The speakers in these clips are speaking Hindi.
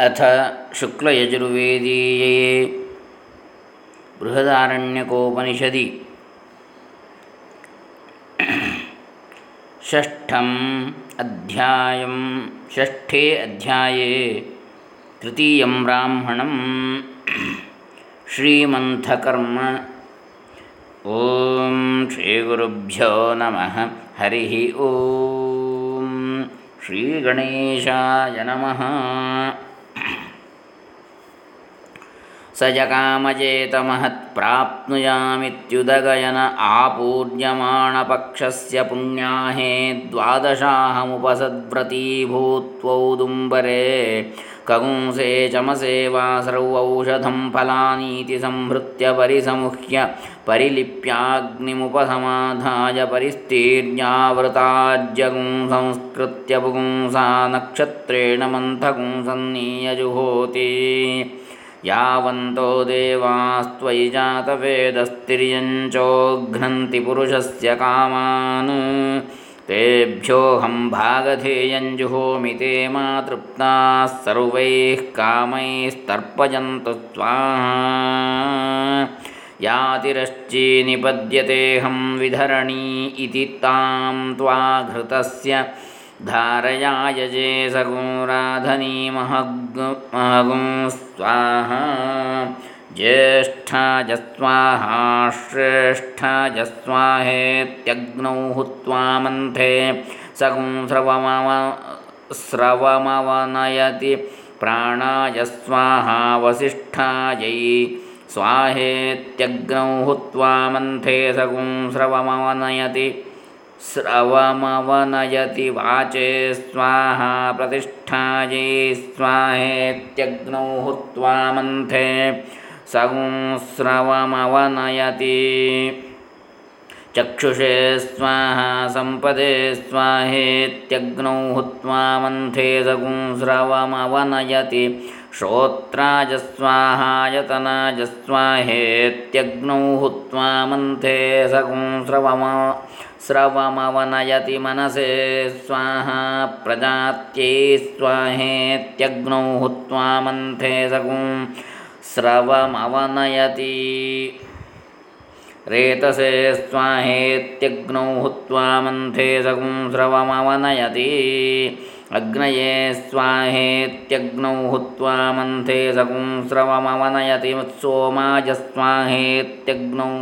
अथ शुक्लयजुर्वेदीये बृहदारण्यकोपनिषदि। षष्ठम् अध्यायं, षष्ठे अध्याये, तृतीयं ब्राह्मणं श्रीमन्थकर्म। ॐ श्रीगुरुभ्यो नमः। हरिः ॐ। श्रीगणेशाय नमः। स जकामचेतमहत्प्राप्नुयामित्युदगयन आपूर्यमाणपक्षस्य पुण्याहे द्वादशाहमुपसद्व्रती भूत्वौदुम्बरे कगुंसे चमसे वा सर्वौषधं फलानीति संहृत्य परिसमुह्य परिलिप्याग्निमुपसमाधाय परिस्तीर्यावृताज्यगुं संस्कृत्य पुगुंसा नक्षत्रेण मन्थगुंसन्नीयजुहोति। यावन्तो देवास्त्वयि जातवेदस्तिर्यञ्चोघ्नन्ति पुरुषस्य कामान्। तेभ्योऽहं भागधेयञ्जुहोमि ते मा तृप्ताः सर्वैः कामैस्तर्पयन्तु स्वाहा। यातिरश्ची निपद्यतेऽहं विधरणी इति तां त्वाघृतस्य धारयाय जे सगुं राधनी महग् महगुं स्वाहा ज्येष्ठायस्वाहा श्रेष्ठायस्वाहेत्यग्नौ हुत्वा मन्थे। सगुं स्रवमव स्रवमवनयति प्राणाय स्वाहावसिष्ठायै स्वाहेत्यग्नौ हुत्वा मन्थे। सगुं स्रवमवनयति स्रवमवनयति वाचे स्वाहा प्रतिष्ठायै स्वाहेत्यग्नौ हुत्वा मन्थे सगुंस्रवमवनयति चक्षुषे स्वाहा सम्पदे स्वाहेत्यग्नौ हुत्वा मन्थे सगुंस्रवमवनयति श्रोत्राज स्वाहायतनाज स्वाहेत्यग्नौ हुत्वा मन्थे सगुंस्रवम स्रवमवनयति मनसे स्वाहा प्रजात्यै स्वाहेत्यग्नौ हुत्वा मन्थे सगुं स्रवमवनयति रेतसे स्वाहेत्यग्नौ हुत्वा मन्थे सगुं स्रवमवनयति अग्नये स्वाहेत्यग्नौ हुत्वा मन्थे सगुं स्रवमवनयति सोमाजस्वाहेत्यग्नौ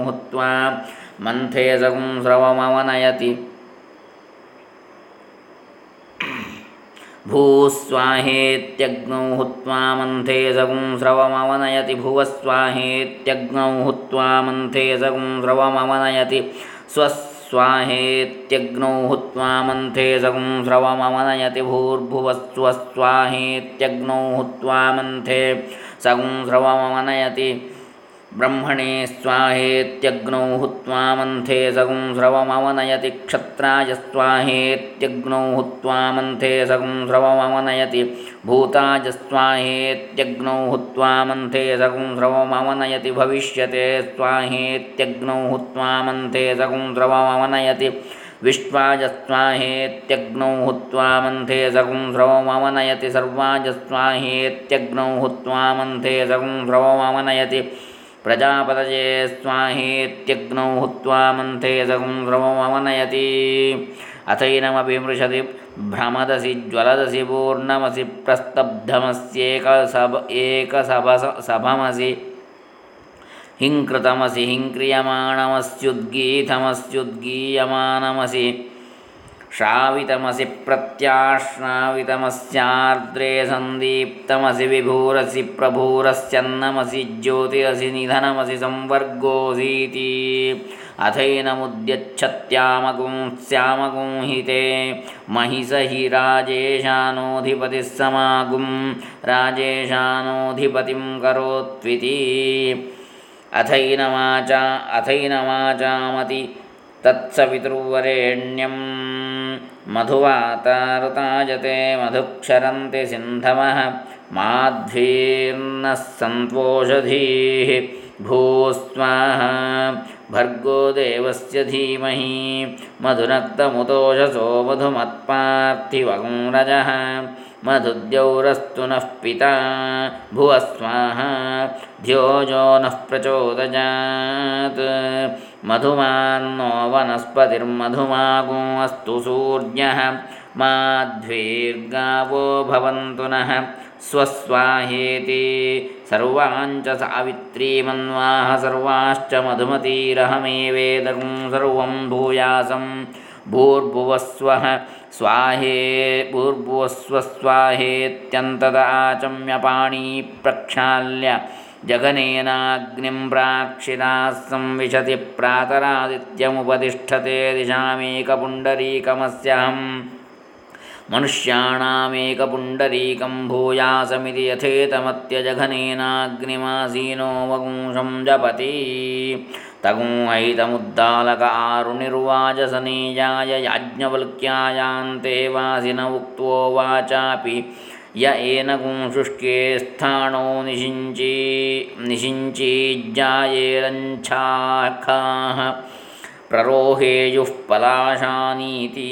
हुत्वा मन्थे सगुं स्रवमवनयति भूस्वाहेत्यग्नौ हुत्वा मन्थे सगुं स्रवमवनयति भुवस्वाहेत्यग्नौ हुत्वा मन्थे सगुं स्रवमवनयति स्वस्वाहेत्यग्नौ हुत्वा मन्थे सगुं स्रवमवनयति भूर्भुवस्वस्वाहेत्यग्नौ हुत्वा मन्थे सगुं स्रवमवनयति ब्रह्मणे स्वाहेत्यग्नौ हुत्वा मन्थे सगुं स्रवमवनयति क्षत्राय स्वाहेत्यग्नौ हुत्वा मन्थे सगुं स्रवमवनयति भूताय स्वाहेत्यग्नौ हुत्वा मन्थे सगुं स्रवमवनयति भविष्यते स्वाहेत्यग्नौ हुत्वा मन्थे सगुं स्रवमवनयति विश्वाय स्वाहेत्यग्नौ हुत्वा मन्थे सगुं स्रवमवनयति सर्वाय स्वाहेत्यग्नौ हुत्वा मन्थे सगुं स्रवमवनयति प्रजापतये स्वाहेत्यग्नौ हुत्वा मन्थे सगुं स्रवमवनयति अथैनमपि मृषति भ्रमदसि, ज्वलदसि, पूर्णमसि प्रस्तब्धमस्येकसभ एकसभस, सभमसि। हिङ्कृतमसि हिङ्क्रियमाणमस्युद्गीतमस्युद्गीयमानमसि श्रावितमसि प्रत्याश्रावितमस्यार्द्रे सन्दीप्तमसि विभूरसि प्रभूरस्यन्नमसि ज्योतिरसि निधनमसि संवर्गोऽसीति। अथैनमुद्यच्छत्यामगुं स्यामगुंहिते महिष हि राजेशानोऽधिपतिः समागुं राजेशानोऽधिपतिं करोत्विति। अथैनमाचा अथैनमाचामति तत्सवितुर्वरेण्यं मधुवातारुतायते मधुक्षरन्ति सिन्धवः माध्वीर्नः सन्त्वोषधीः भूस्वाहा। भर्गो देवस्य धीमहि मधुनक्तमुतोषसो मधुमत्पार्थिवगुं रजः मधुद्यौरस्तु नः पिता भुवः स्वाहा ध्योजो नः प्रचोदयात्। मधुमान्नो वनस्पतिर्मधुमागो अस्तु सूर्यः माध्वीर्गावो भवन्तु नः स्वस्वाहेति सर्वाञ्च सावित्रीमन्वाः सर्वाश्च मधुमतीरहमेवेदं सर्वं भूयासं भूर्भुवस्वः स्वाहे भूर्भुवस्व स्वाहेत्यन्तदाचम्यपाणी प्रक्षाल्य जगनेनाग्निं प्राक्षिताः संविशति प्रातरादित्यमुपतिष्ठते दिशामेकपुण्डरीकमस्यहम्। मनुष्याणामेकपुण्डरीकं भूयासमिति यथेतमत्यजघनेनाग्निमासीनो वगुंशं जपति। तगुंहैतमुद्दालक आरुणिर्वाचसनीयाय याज्ञवल्क्यायान्ते वासिन उक्तो वाचापि य एनगुंशुष्के स्थाणो निषिञ्ची निषिञ्चीज्जायेरञ्छाखाः प्ररोहेयुः पलाशानीति।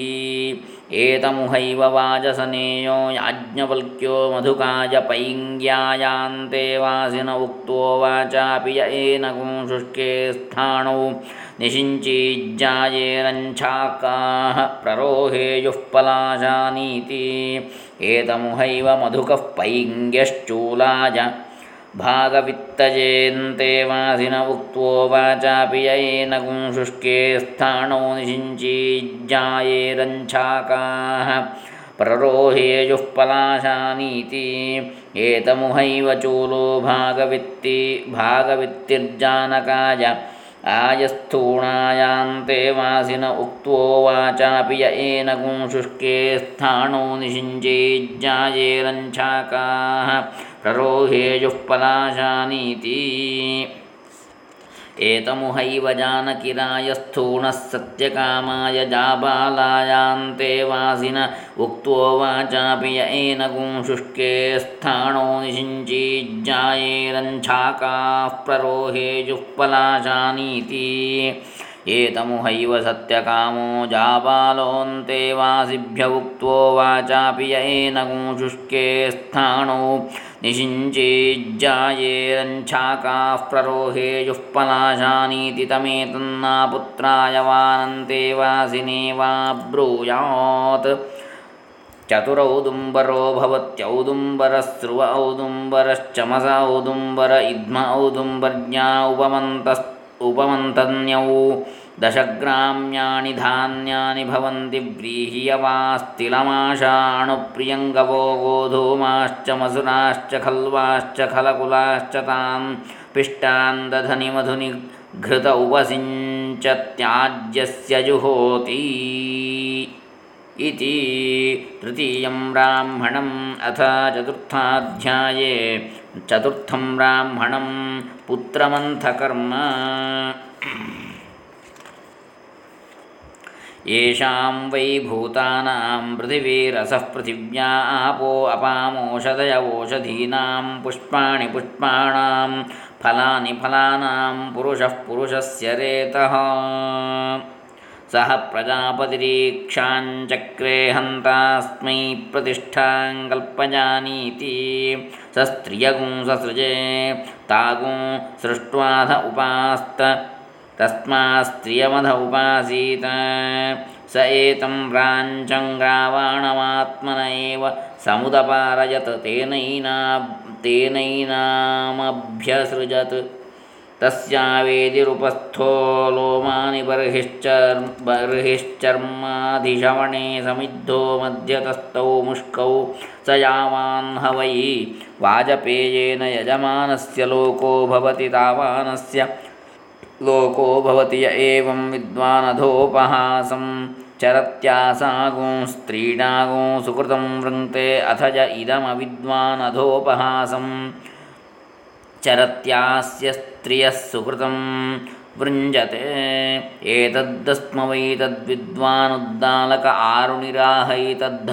एतमुहैव वाजसनेयो याज्ञवल्क्यो मधुकाय पैङ्ग्यायान्ते वासिन उक्तो वाचापि य एनगुंशुष्के स्थाणौ। निषिञ्चीज्जायेरञ्छाकाः प्ररोहेयुः पलाशानीति। एतमुहैव मधुकः पैङ्ग्यश्चूलाय भागवित्तजेन्ते वासिन उक्त्वो वाचापि येन गुंशुष्के स्थाणो निषिञ्चीज्जायेरञ्छाकाः प्ररोहेयुः पलाशानीति। एतमुहैव चूलो भागवित्ति भागवित्तिर्जानकाय आयस्थूणायान्ते वासिन उक्तो वाचापि य एन गुंशुष्के स्थाणो निषिञ्चीज्जायेरञ्छाकाः प्ररोहेयुः पलाशानीति एतमुहैव जानकिरायस्थूणः सत्यकामाय जाबालायान्ते वासिन उक्त्वो वाचापि य स्थाणो निषिञ्चीज्जायेरञ्छाकाः प्ररोहेयुः पलाशानीति। एतमुहैव सत्यकामो जाबालोऽन्ते वासिभ्य उक्त्वो वाचापि य एनगुंशुष्के स्थाणो निषिञ्चीज्जायेरञ्छाकाः प्ररोहेयुः पलाशानीति तमेतन्नापुत्राय वानन्ते वासिने वा ब्रूयात् चतुरौदुम्बरो भवत्यौदुम्बरस्रुव औदुम्बरश्चमस औदुम्बर इद्म औदुम्बर्ज्ञा उपमन्तस् उपमन्तन्यौ। दशग्राम्याणि धान्यानि भवन्ति व्रीह्यवास्तिलमाशाणुप्रियङ्गवो गोधूमाश्च मसुराश्च खल्वाश्च खलकुलाश्च तान् पिष्टान् दधनि मधुनि घृत उपसिञ्चत्याज्यस्य जुहोति इति तृतीयं ब्राह्मणम् अथ चतुर्थाध्याये। चतुर्थं ब्राह्मणं पुत्रमन्थकर्म। येषां वै भूतानां पृथिवीरसः पृथिव्या आपो अपामोषधयवोषधीनां पुष्पाणि पुष्पाणां फलानि फलानां पुरुषः पुरुषस्य रेतः। सः प्रजापतिरीक्षाञ्चक्रे हन्तास्मै प्रतिष्ठां कल्पजानीति। स स्त्रियगुं ससृजे, तागुं सृष्ट्वाध उपास्त तस्मास्त्रियमध उपासीत। स एतं प्राञ्चङ्ग्रावाणमात्मन एव समुदपारयत्, तेनैना तेनैनामभ्यसृजत्। तस्यावेदिरुपस्थो लोमानि बर्हिश्चर् बर्हिश्चर्माधिशवणे समिद्धो मध्यतस्थौ मुष्कौ स यावान् ह वै वाजपेयेन यजमानस्य लोको भवति, तावानस्य लोको भवति, य एवं विद्वानधोपहासं। चरत्यासागुंस्त्रीणागुं सुकृतं वृङ्क्ते अथ च इदमविद्वानधोपहासं चरत्यास्य स्त्रियः सुकृतं वृञ्जते एतद्दस्म वै तद्विद्वानुद्दालक आरुणिराहैतद्ध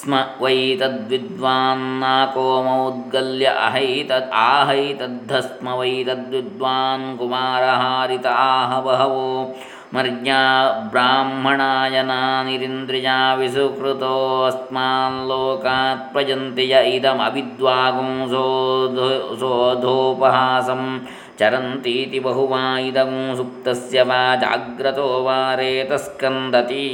स्म वै तद्विद्वान्नाकोमौद्गल्य अहैतद् आहैतद्ध स्म वै तद्विद्वान् कुमारहारित आह बहवो मर्या ब्राह्मणायनानिरिन्द्रिया विसुकृतोऽस्माल्लोकात् प्रजन्ति य इदमविद्वागुंसोऽधोपहासं चरन्तीति बहुवा इदं सुप्तस्य वा जाग्रतो वा रेतस्कन्दति।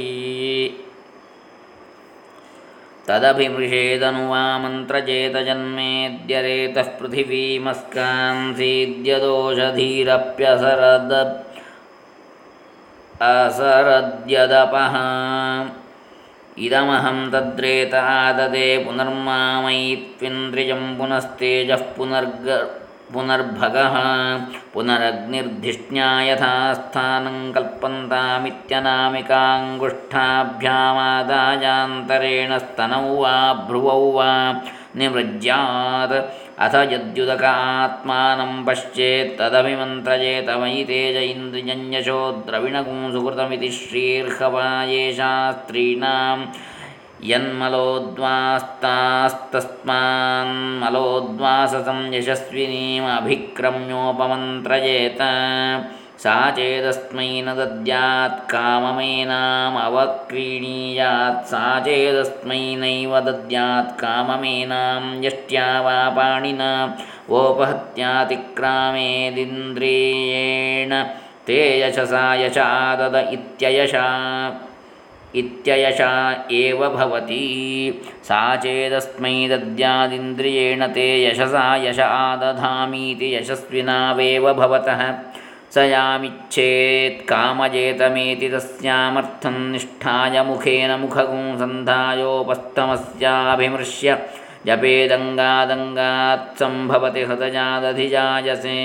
तदभिमृषेदनु वा मन्त्रचेतजन्मेद्यरेतः पृथिवीमस्कांसीद्यदोषधीरप्यसरद असरद्यदपः। इदमहं तद्रेत आददे पुनर्मामयित्विन्द्रियं पुनस्तेजः पुनर्ग, पुनर्भगः। पुनरग्निर्धिष्ण्या यथा स्थानं कल्पन्तामित्यनामिकाङ्गुष्ठाभ्यामादायान्तरेण स्तनौ वा भ्रुवौ वा निमृज्यात् अथ यद्युदक आत्मानं पश्येत्तदभिमन्त्रयेत मयि तेज इन्द्रियञ्यशो द्रविणगुंसुकृतमिति श्रीर्हवा ये शास्त्रीणां यन्मलोद्वास्तास्तस्मान्मलोद्वाससं यशस्विनीमभिक्रम्योपमन्त्रयेत सा चेदस्मै न दद्यात्, काममेनामवक्रीणीयात्, सा चेदस्मै नैव दद्यात्, काममेनां यष्ट्या वा पाणिना वोपहत्यातिक्रामेदिन्द्रियेण ते यशसा यशादद इत्ययशा इत्ययशा एव भवति। सा चेदस्मै दद्यादिन्द्रियेण, ते यशसा यश आदधामीति यशस्विनावेव भवतः। स यामिच्छेत् कामजेतमेति तस्यामर्थं निष्ठाय मुखेन मुखगुंसन्धायोपस्थमस्याभिमृश्य जपेदङ्गादङ्गात् सम्भवति हृदयादधिजायसे।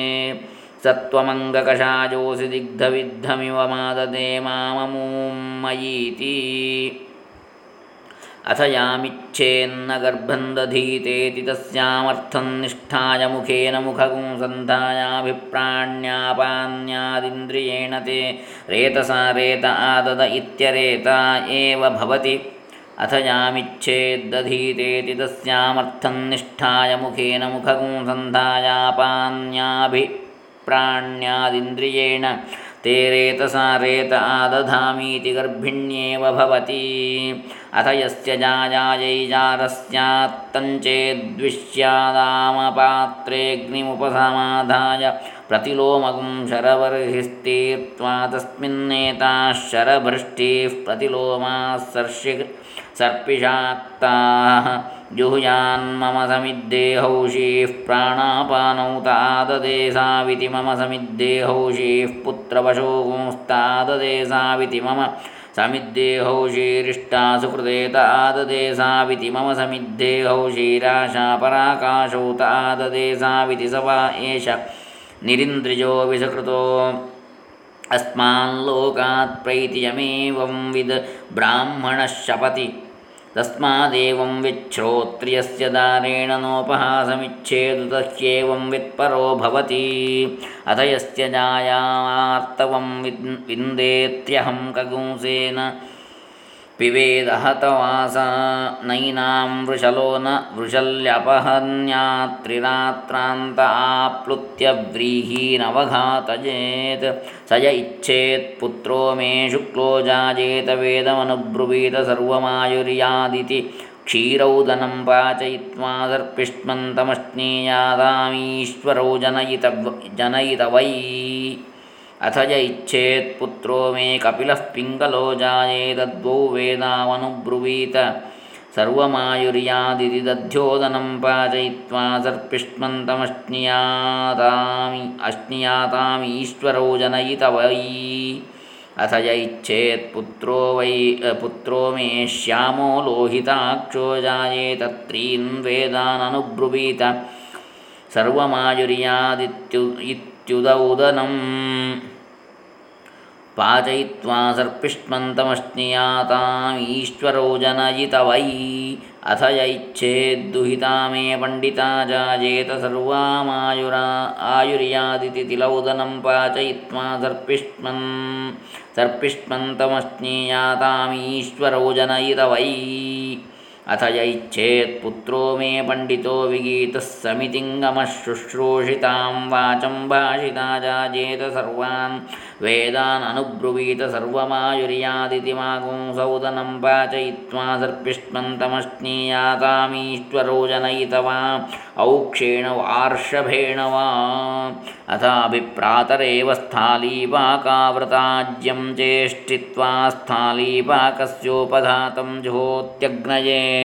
सत्त्वमङ्गकषायोऽसि दिग्धविद्धमिव माददे माममूं मयीति ಅಥ ಯಾಮಿಚ್ಛೇನ್ನ ಗರ್ಭಂದಧೀತೇತಿ ತಸ್ಯಾಮರ್ಥಂ ನಿಷ್ಠಾಯ ಮುಖೇನ ಮುಖಗುಂ ಸಂಧಾಯಾಭಿಪ್ರಾಣ್ಯಾಪಾನ್ಯಾದಿಂದ್ರಿಯೇಣ ತೇ ರೇತಸಾ ರೇತ ಆದದ ಇತ್ಯರೇತ ಏವ ಭವತಿ ಅಥ ಯಾಮಿಚ್ಛೇದ್ದಧೀತೇತಿ ತಸ್ಯಾಮರ್ಥಂ ನಿಷ್ಠಾಯ ಮುಖೇನ ಮುಖಗುಂ ಸಂಧಾಯಾಪಾನ್ಯಾಭಿಪ್ರಾಣ್ಯಾದಿಂದ್ರಿಯೇಣ ते रेतसा रेत आदधामीति गर्भिण्येव अथ यस्य जायायैजारस्यात्तञ्चेद्विष्यादामपात्रेऽग्निमुपसमाधाय प्रतिलोमगुं शरबर्हिस्तीर्त्वा तस्मिन्नेताः शरभृष्टिः प्रतिलोमाः सर्षि सर्पिषाक्ताः। जुहुयान्मम समिद्देहौषीः प्राणापानौ ताददे साविति मम समिद्देहौषीः पुत्रपशोगुंस्ताददे साविति मम समिद्देहौषीरिष्टा सुकृते ताददे साविति मम समिद्देहौषीराशापराकाशौ ताददे साविति स वा एष निरिन्द्रियो विसकृतो। अस्माल्लोकात् प्रैतियमेवं विद् ब्राह्मणः शपति तस्मादेवं विच्छ्रोत्रियस्य दारेण नोपहासमिच्छेदु तह्येवं वित्परो भवति। अथ यस्य जायार्तवं विन्देत्यहं कगुंसेन पिबेदहतवासा नैनां वृषलो न वृषल्यपहन्यात्रिरात्रान्त आप्लुत्य व्रीहीनवघातयेत् स य इच्छेत्पुत्रो मे शुक्लो जायेत वेदमनुब्रुवीत सर्वमायुर्यादिति। क्षीरौदनं पाचयित्वा सर्पिष्मन्तमश्नीयादामीश्वरो जनयित जनयित वै अथ य इच्छेत्पुत्रो मे कपिलः पिङ्गलो जायेतद्वौ वेदावनुब्रुवीत सर्वमायुर्यादिति दध्योदनं पाचयित्वा सर्पिष्मन्तमश्नियातामि अश्नियातामीश्वरो जनयित वै अथ य इच्छेत्पुत्रो वै पुत्रो मे श्यामो लोहिताक्षो जायेतत्रीन् वेदाननुब्रुवीत सर्वमायुर्यादित्यु इत्युदौदनम् पाचयित्वा सर्पिष्मन्तमश्नियातामीश्वरो जनयित वै अथ यैच्छेद्दुहिता मे पण्डिता जायेत सर्वामायुरा आयुर्यादिति तिलौदनं पाचयित्वा सर्पिष्मन् सर्पिष्मन्तमश्नीयातामीश्वरो जनयित वै अथ यैच्छेत्पुत्रो मे पण्डितो विगीतः समितिङ्गमः शुश्रूषितां वाचं भाषिता जाजेत सर्वान् वेदान् अनुब्रुवीत सर्वमायुर्यादिति मागुंसौदनं पाचयित्वा सर्पिष्मन्तमश्नीयातामीश्वरो जनयितवा औक्षेण वार्षभेण वा। अथाभिप्रातरेव स्थालीपाकावृताज्यं चेष्टित्वा स्थालीपाकस्योपधातं जुहोत्यग्नये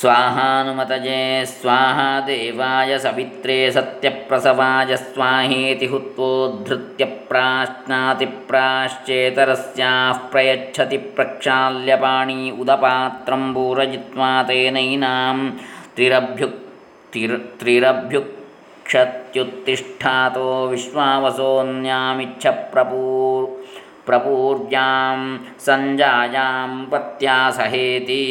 स्वाहानुमतजे स्वाहा देवाय सवित्रे सत्यप्रसवाय स्वाहेति हुत्वोद्धृत्य प्राश्नातिप्राश्चेतरस्याः प्रयच्छति प्रक्षाल्यपाणी उदपात्रं पूरयित्वा तेनैनां त्रिरभ्युक् त्रिरभ्युक्षत्युत्तिष्ठातो विश्वावसोऽन्यामिच्छ प्रपूर् प्रपूर्व्यां सञ्जायां पत्या सहेति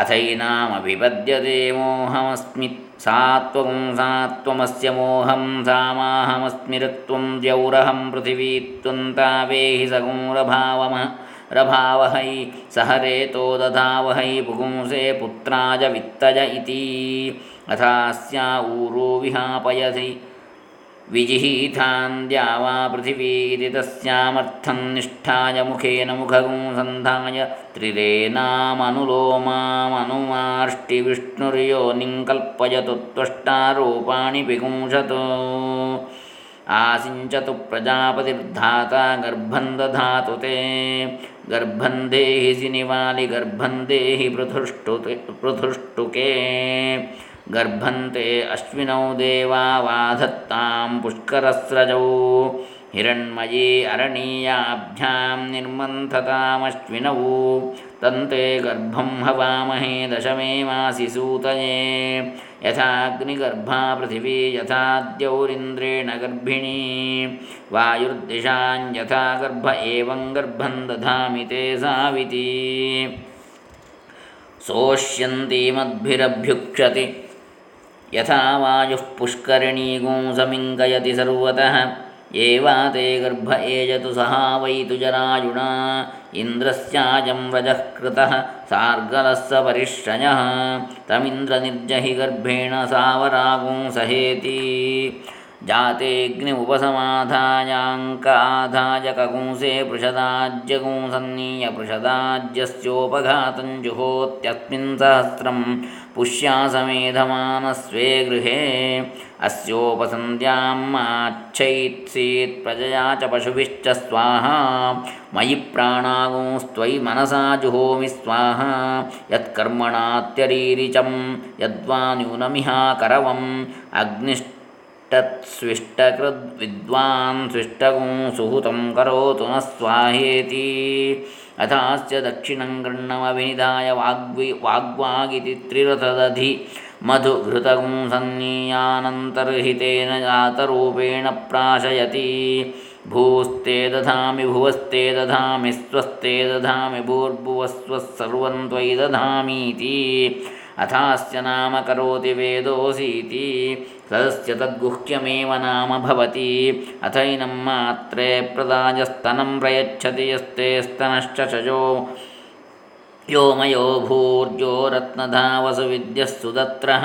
अथैनामभिपद्यते मोहमस्मि सात्वं सात्वमस्य मोहं सामाहमस्मि ऋत्वं द्यौरहं पृथिवी त्वं तावेहि सगुरभावम रभावहै सहरेतो दधावहै पुगुंसे पुत्राय वित्तय इति अथास्या ऊरो विहापयसि विजिहीथान्द्या वा पृथिवीति तस्यामर्थं निष्ठाय मुखेन मुखगुंसन्धाय त्रिरेनामनुलोमामनुमार्ष्टिविष्णुर्योनिं कल्पयतु त्वष्टारूपाणि विगुंशत् आसिञ्चतु प्रजापतिर्धाता गर्भं दधातु ते। गर्भं देहि सिनिवालि गर्भं देहि पृथुष्टुके। गर्भन्ते अश्विनौ देवा वाधत्तां पुष्करस्रजौ। हिरण्मयी अरणीयाभ्यां निर्मन्थतामश्विनौ। तन्ते गर्भं हवामहे दशमे मासि सूतये। यथाग्निगर्भा पृथिवी यथा द्यौरिन्द्रेण गर्भिणी। वायुर्दिशाञ्यथा गर्भ एवं गर्भं दधामि ते साविति। सोष्यन्तीमद्भिरभ्युक्षति यथा वायुः पुष्करिणीगुंसमिङ्गयति सर्वतः। एवा ते गर्भ एजतु सहा वै तु जरायुणा। इन्द्रस्याजं व्रजः कृतः सार्गलः परिश्रयः। तमिन्द्रनिर्जहि गर्भेण सावरागुंसहेति जातेऽग्निमुपसमाधायाङ्काधाय कगुंसे पृषदाज्यगुंसन्नीय पृषदाज्यस्योपघातं जुहोत्यस्मिन् सहस्रं पुष्यासमेधमानस्वे गृहे। अस्योपसन्ध्यां माच्छैत्सीत् प्रजया च पशुभिश्च स्वाहा। मयि प्राणागुंस्त्वयि मनसा जुहोमि स्वाहा। यत्कर्मणात्यरीरिचं, यद्वा न्यूनमिहाकरवम् अग्निश्च तत्स्विष्टकृद्विद्वान् स्विष्टगुं सुहृतं न स्वाहेति। अथास्य दक्षिणं गृह्णमभिनिधाय वाग्वि वाग्वागिति त्रिरथदधि मधुघृतगुं सन्नीयानन्तर्हितेन जातरूपेण प्राशयति। भूस्ते दधामि भुवस्ते दधामि स्वस्ते दधामि भूर्भुवस्वः सर्वं त्वयि दधामीति। अथास्य नाम करोति वेदोऽसीति तदस्य तद्गुह्यमेव नाम भवति। अथैनं मात्रे प्रदायस्तनं प्रयच्छति यस्ते स्तनश्च शजो योमयो भूर्जो रत्नधावसुविद्यः सुदत्रः।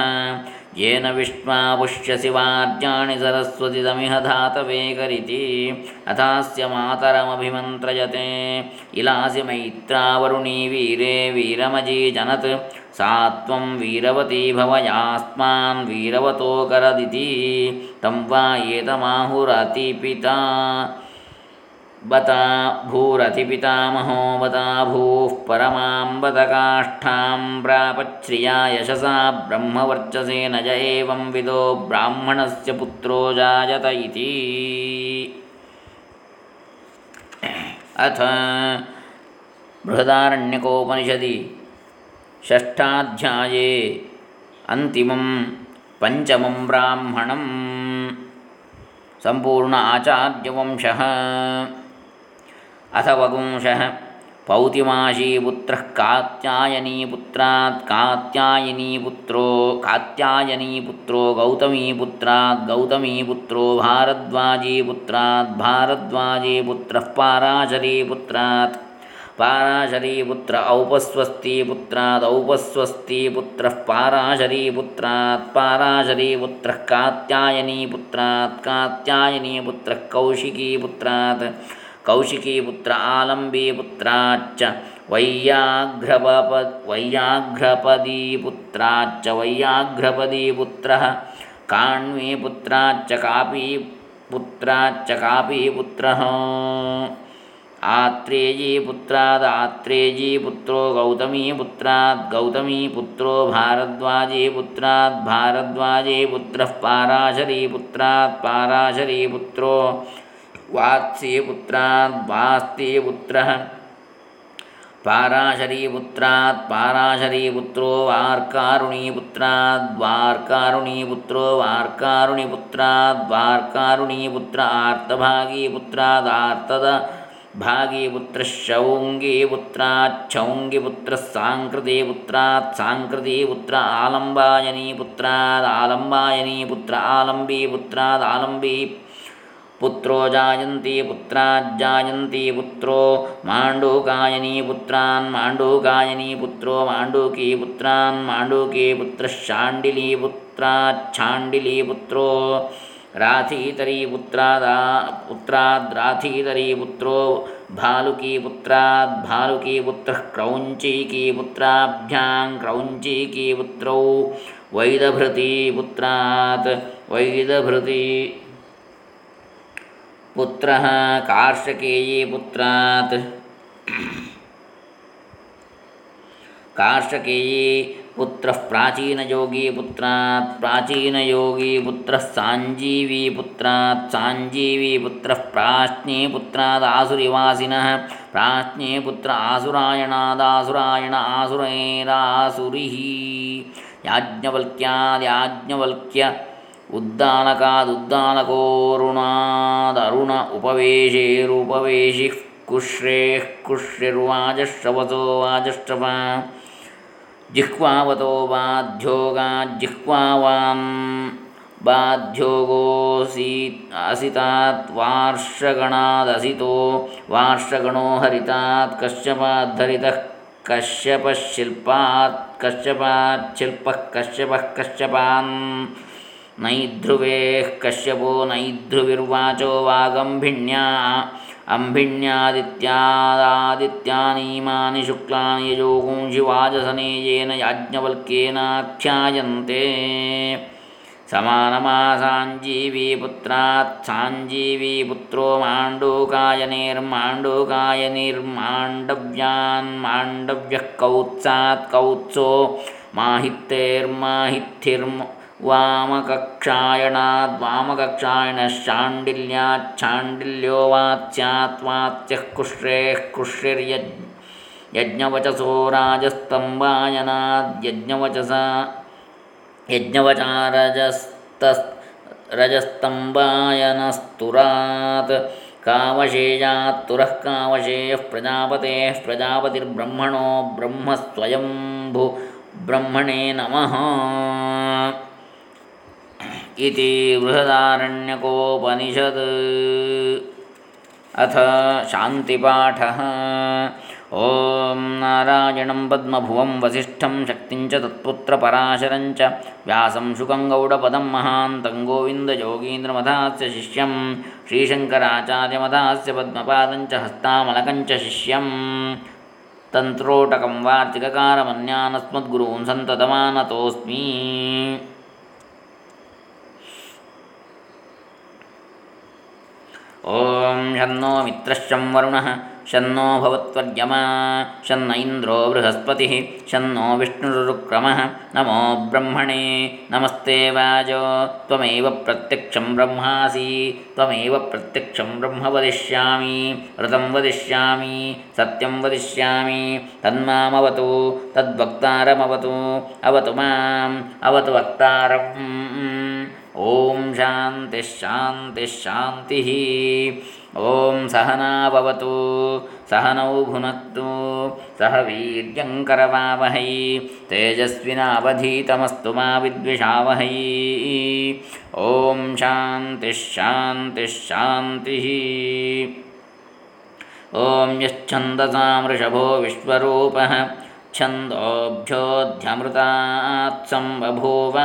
येन विश्वा पुष्यसि वार्याणि सरस्वतिदमिह धातवे करिति अथास्य मातरमभिमन्त्रयते इलासि मैत्रावरुणी वीरे वीरमजी जनत्। सा त्वं वीरवती भवयास्मान् वीरवतो करदिति। तं वा एतमाहुरतिपिता। बता भूरतिपितामहो बता भूः परमां बतकाष्ठां प्रापच्छ्रिया यशसा ब्रह्मवर्चसेन ज एवं विदो ब्राह्मणस्य पुत्रो जायत इति। अथ बृहदारण्यकोपनिषदि षष्ठाध्याये अन्तिमं पञ्चमं ब्राह्मणं सम्पूर्ण आचार्यवंशः। अथ वगुंशः। पौतिमाशीपुत्रः कात्यायनीपुत्रात् कात्यायनीपुत्रो कात्यायनीपुत्रो गौतमीपुत्रात् गौतमीपुत्रो भारद्वाजीपुत्रात् भारद्वाजीपुत्रः पाराशरीपुत्रात् पाराशरीपुत्र औपस्वस्तिपुत्रादौपस्वस्तिपुत्रः पाराशरीपुत्रात् पाराशरीपुत्रः कात्यायनीपुत्रात् कात्यायनीपुत्रः कौशिकीपुत्रात् कौशिकीपुत्र आलम्बीपुत्राच्च वैयाघ्रपप वैयाघ्रपदीपुत्राच्च, वैयाघ्रपदीपुत्रः, काण्वीपुत्राच्च, कापीपुत्राच्च, कापीपुत्रः। आत्रेयीपुत्रादात्रेयीपुत्रो गौतमीपुत्रात् गौतमीपुत्रो भारद्वाजीपुत्रात् भारद्वाजीपुत्रः पाराशरीपुत्रात् पाराशरीपुत्रो ವಾತ್ಸ್ಯೇ ಪುತ್ರಾತ್ ವಾಸ್ತೆ ಪುತ್ರ ಪಾರಾಶರೀಪುತ್ರಾತ್ ಪಾರಾಶರೀಪುತ್ರೋ ವಾರ್ಕಾರುಣೀಪುತ್ರಾತ್ ವಾರ್ಕಾರುಣೀಪುತ್ರೋ ವಾರ್ಕಾರುಣಿಪುತ್ರಾತ್ ವಾರ್ಕಾರುಣೀಪುತ್ರ ಆರ್ತಭಾಗೀಪುತ್ರಾತ್ ಆರ್ತದ ಭಾಗೀಪುತ್ರ ಶೌಂಗೀಪುತ್ರಾತ್ ಛೌಂಗಿಪುತ್ರ ಸಾಂಕೃತೀಪುತ್ರಾತ್ ಸಾಂಕೃತೀಪುತ್ರ ಆಲಂಬಾಯನೀಪುತ್ರಾತ್ ಆಲಂಬಾಯನೀಪುತ್ರ ಆಲಂಬೀಪುತ್ರಾತ್ ಆಲಂಬೀ पुत्रो जायन्ती पुत्राज्जायन्ती पुत्रो माण्डूकायनी पुत्रान् माण्डूकायनी पुत्रो माण्डूकी पुत्रान् माण्डूकी पुत्रः शाण्डिलीपुत्राच्छाण्डिली पुत्रो राथीतरीपुत्रादा पुत्राद्राथीतरीपुत्रो भालुकीपुत्राद्भालुकीपुत्रः क्रौञ्चीकीपुत्राभ्यां क्रौञ्चीकीपुत्रौ वैदभृतीपुत्रात् वैदभृती पुत्रः कार्षकेयीपुत्रात् कार्षकेयी पुत्रः प्राचीनयोगीपुत्रात् प्राचीनयोगीपुत्रः साञ्जीवीपुत्रात् साञ्जीवीपुत्रः प्राज्ञीपुत्रादासुरिवासिनः प्राज्ञीपुत्र आसुरायणादासुरायण आसुरैरासुरिः। याज्ञवल्क्याद्याज्ञवल्क्य उद्दालकादुद्दालकोरुणादरुण उपवेशेरुपवेशिः कुश्रेः कुश्रिर्वाजश्रवसो वाजश्रव जिह्वावतो बाध्योगाज्जिह्वावान् बाध्योगोऽसि असितात् वार्षगणादसितो वार्षगणो हरितात् कश्यपाद्धरितः कश्यपशिल्पात् कश्यपाच्छिल्पः कश्यपः कश्यपान् नैध्रुवेः कश्यपो नैध्रुविर्वाचो वागम्भिण्या अम्भिण्यादित्यादादित्यानीमानि शुक्लानि यजोगुंषि वाजसनेयेन याज्ञवल्क्येनाख्यायन्ते समानमासाञ्जीवीपुत्रात् साञ्जीवीपुत्रो माण्डूकायनिर्माण्डूकायनिर्माण्डव्यान्माण्डव्यः कौत्सात् कौत्सो माहित्यैर्माहिथिर्म वामकक्षायणाद्वामकक्षायणश्चाण्डिल्याच्छाण्डिल्यो वात्स्यात् वात्यः कुश्रेः कुश्रिर्यज् यज्ञवचसो राजस्तम्भायनाद्यज्ञवचसा यज्ञवचारजस्तस् रजस्तम्बायनस्तुरात् कावशेयात्तुरः कावशेयः प्रजापतेः प्रजापतिर्ब्रह्मणो ब्रह्मस्वयम्भु ब्रह्मणे नमः इति बृहदारण्यकोपनिषत् अथ शान्तिपाठः ॐ नारायणं पद्मभुवं वसिष्ठं शक्तिं च तत्पुत्रपराशरं च व्यासं शुकं गौडपदं महान्तं गोविन्दयोगीन्द्रमथास्य शिष्यं श्रीशङ्कराचार्यमथास्य पद्मपादं च हस्तामलकं च शिष्यं तन्त्रोटकं वार्तिककारमन्यानस्मद्गुरून् सन्ततमानतोऽस्मि ॐ शन्नो मित्रश्चं वरुणः शन्नो भवत्वर्यमा शन्न इन्द्रो बृहस्पतिः शन्नो विष्णुरुक्रमः नमो ब्रह्मणे नमस्ते वाजो। त्वमेव प्रत्यक्षं ब्रह्मासि त्वमेव प्रत्यक्षं ब्रह्म वदिष्यामि ऋतं वदिष्यामि सत्यं वदिष्यामि तन्मामवतु तद्वक्तारमवतु अवतु माम् अवतु वक्तारम् ॐ शान्तिश्शान्तिश्शान्तिः ॐ सहनावतु सहनौ भुनक्तु सह वीर्यङ्करवावहै तेजस्विनावधीतमस्तु मा विद्विषावहै। ॐ शान्तिश्शान्तिश्शान्तिः ॐ यश्छन्दसामृषभो विश्वरूपः छन्दोऽभ्योऽध्यमृतात् सम्बभूव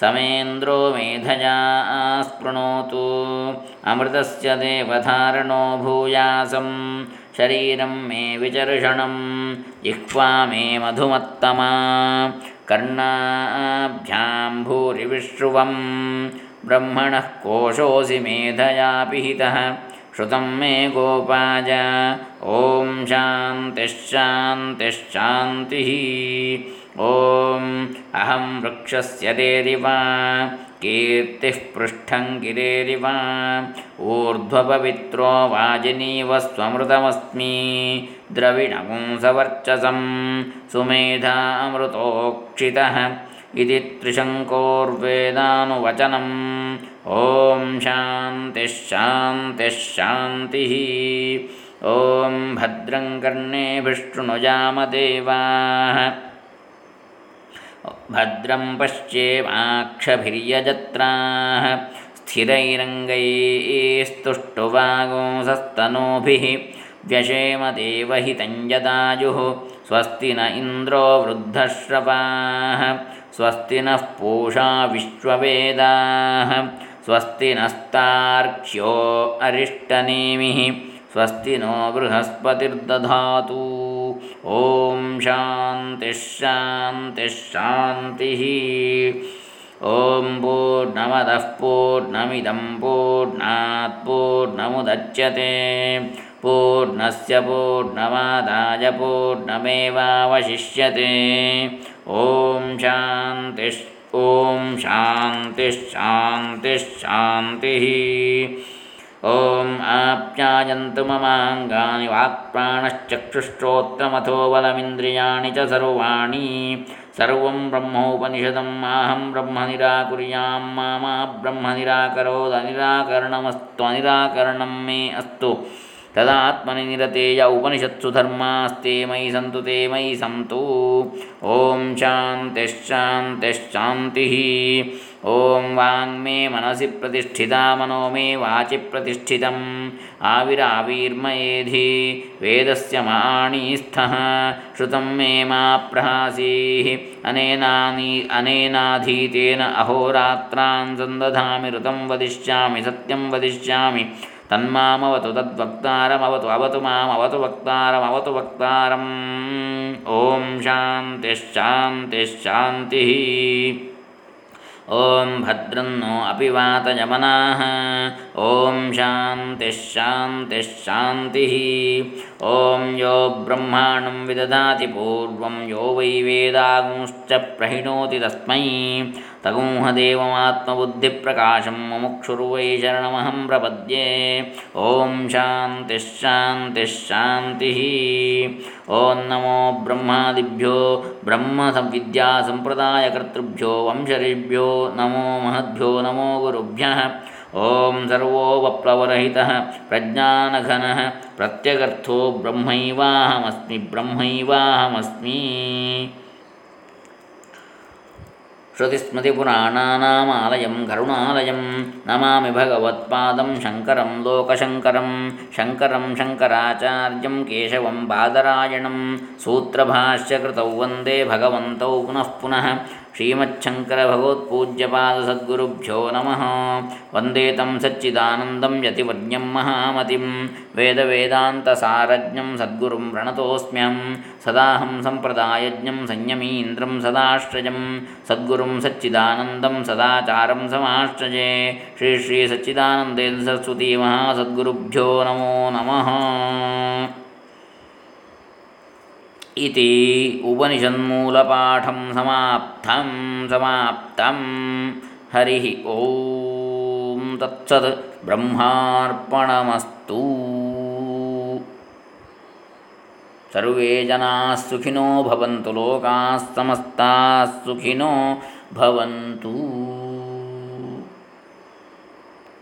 समेन्द्रो मेधया स्पृणोतु अमृतस्य देवधारणो भूयासं शरीरं मे विचर्षणं जिह्वा मे मधुमत्तमा। कर्णाभ्यां भूरिविश्रुवं ब्रह्मणः कोशोऽसि मेधया पिहितः। श्रुतं मे गोपाय ॐ शान्तिश्शान्तिश्शान्तिः ॐ अहं वृक्षस्य देरि वा कीर्तिः पृष्ठङ्गिरेरिवा ऊर्ध्वपवित्रो वाजिनीव स्वमृतमस्मि द्रविणपुंसवर्चसं सुमेधामृतोक्षितः इति त्रिशङ्कोर्वेदानुवचनम्। ॐ शान्तिश्शान्तिश्शान्तिः ॐ भद्रं कर्णेभिष्टृनुजामदेवाः भद्रं पश्येमाक्षभिर्यजत्राः स्थिरैरङ्गैस्तुष्टुवागोंसस्तनूभिः व्यशेमदेवहितं यदायुः स्वस्ति न इन्द्रो वृद्धश्रवाः स्वस्ति नः पूषा विश्ववेदाः स्वस्ति नस्तार्क्ष्यो अरिष्टनेमिः स्वस्ति नो बृहस्पतिर्दधातु ॐ शान्तिश्शान्तिश्शान्तिः ॐ पूर्णमदः पूर्णमिदं पूर्णात् पूर्णमुदच्यते। पूर्णस्य पूर्णमादाय पूर्णमेवावशिष्यते। ॐ शान्तिश् ॐ शान्तिश्शान्तिश्शान्तिः ॐ आप्यायन्तु ममाङ्गानि वाक्प्राणश्चक्षुश्रोत्रमथो बलमिन्द्रियाणि च सर्वाणि। सर्वं ब्रह्मोपनिषदं माहं ब्रह्म निराकुर्यां मा ब्रह्म निराकरोदनिराकरणमस्त्वनिराकरणं मे अस्तु। तदात्मनि निरतेय उपनिषत्सु धर्मास्ते मयि सन्तु, ते मयि सन्तु। ॐ शान्तिश्शान्तिश्शान्तिः ॐ वाङ्मे मनसि प्रतिष्ठिता मनो मे वाचि प्रतिष्ठितम् आविराविर्मयेधि वेदस्य माणीस्थः श्रुतं मे मा प्रहासीः अनेनानि अनेनाधीतेन अहोरात्रान् सन्दधामि ऋतं वदिष्यामि सत्यं वदिष्यामि तन्मामवतु तद्वक्तारमवतु अवतु मामवतु वक्तारमवतु वक्तारम् ॐ शान्तिश्शान्तिश्शान्तिः ॐ भद्रं नो अपि वातयमनाः ॐ शान्तिश्शान्तिश्शान्तिः। ॐ यो ब्रह्माणं विदधाति पूर्वं यो वै वेदागुंश्च प्रहिणोति तस्मै तगुंहदेवमात्मबुद्धिप्रकाशं मुमुक्षुर्वै शरणमहं प्रपद्ये। ॐ शान्तिश्शान्तिश्शान्तिः ॐ नमो ब्रह्मादिभ्यो ब्रह्मविद्यासम्प्रदायकर्तृभ्यो वंशऋभ्यो नमो महद्भ्यो नमो गुरुभ्यः। ॐ सर्वो वप्लवरहितः प्रज्ञानघनः प्रत्यगर्थो ब्रह्मैवाहमस्मि ब्रह्मैवाहमस्मि। श्रुतिस्मृतिपुराणानामालयं करुणालयं नमामि भगवत्पादं शङ्करं लोकशङ्करं शङ्करं शङ्कराचार्यं केशवं बादरायणं सूत्रभाष्यकृतौ वन्दे भगवन्तौ पुनः पुनः ಶ್ರೀಮಚ್ಛಂಕರ ಭಗವತ್ಪೂಜ್ಯಪಾದ ಸದ್ಗುರುಭ್ಯೋ ನಮಃ. ವಂದೇ ತಂ ಸಚ್ಚಿದಾನಂದಂ ಯತಿವಜ್ಞಂ ಮಹಾಮತಿಂ. ವೇದವೇದಾಂತಸಾರಜ್ಞಂ ಸದ್ಗುರುಂ ಪ್ರಣತೋಸ್ಮ್ಯಂ ಸದಾಹಂ ಸಂಪ್ರದಾಯಜ್ಞಂ ಸಂಯಮೀಂದ್ರಂ ಸದಾಶ್ರಯಂ ಸದ್ಗುರುಂ ಸಚ್ಚಿದಾನಂದಂ ಸದಾಚಾರಂ ಸಮಾಶ್ರಜೆ. ಶ್ರೀ ಶ್ರೀ ಸಚ್ಚಿದಾನಂದೇಂದ್ರ ಸರಸ್ವತಿ ಮಹಾಸದ್ಗುರುಭ್ಯೋ ನಮೋ ನಮಃ. इति उपनिषन्मूलपाठं समाप्तं समाप्तं। हरिः ॐ तत्सत् ब्रह्मार्पणमस्तु। सर्वे जनाः सुखिनो भवन्तु लोकाः समस्ताः सुखिनो भवन्तु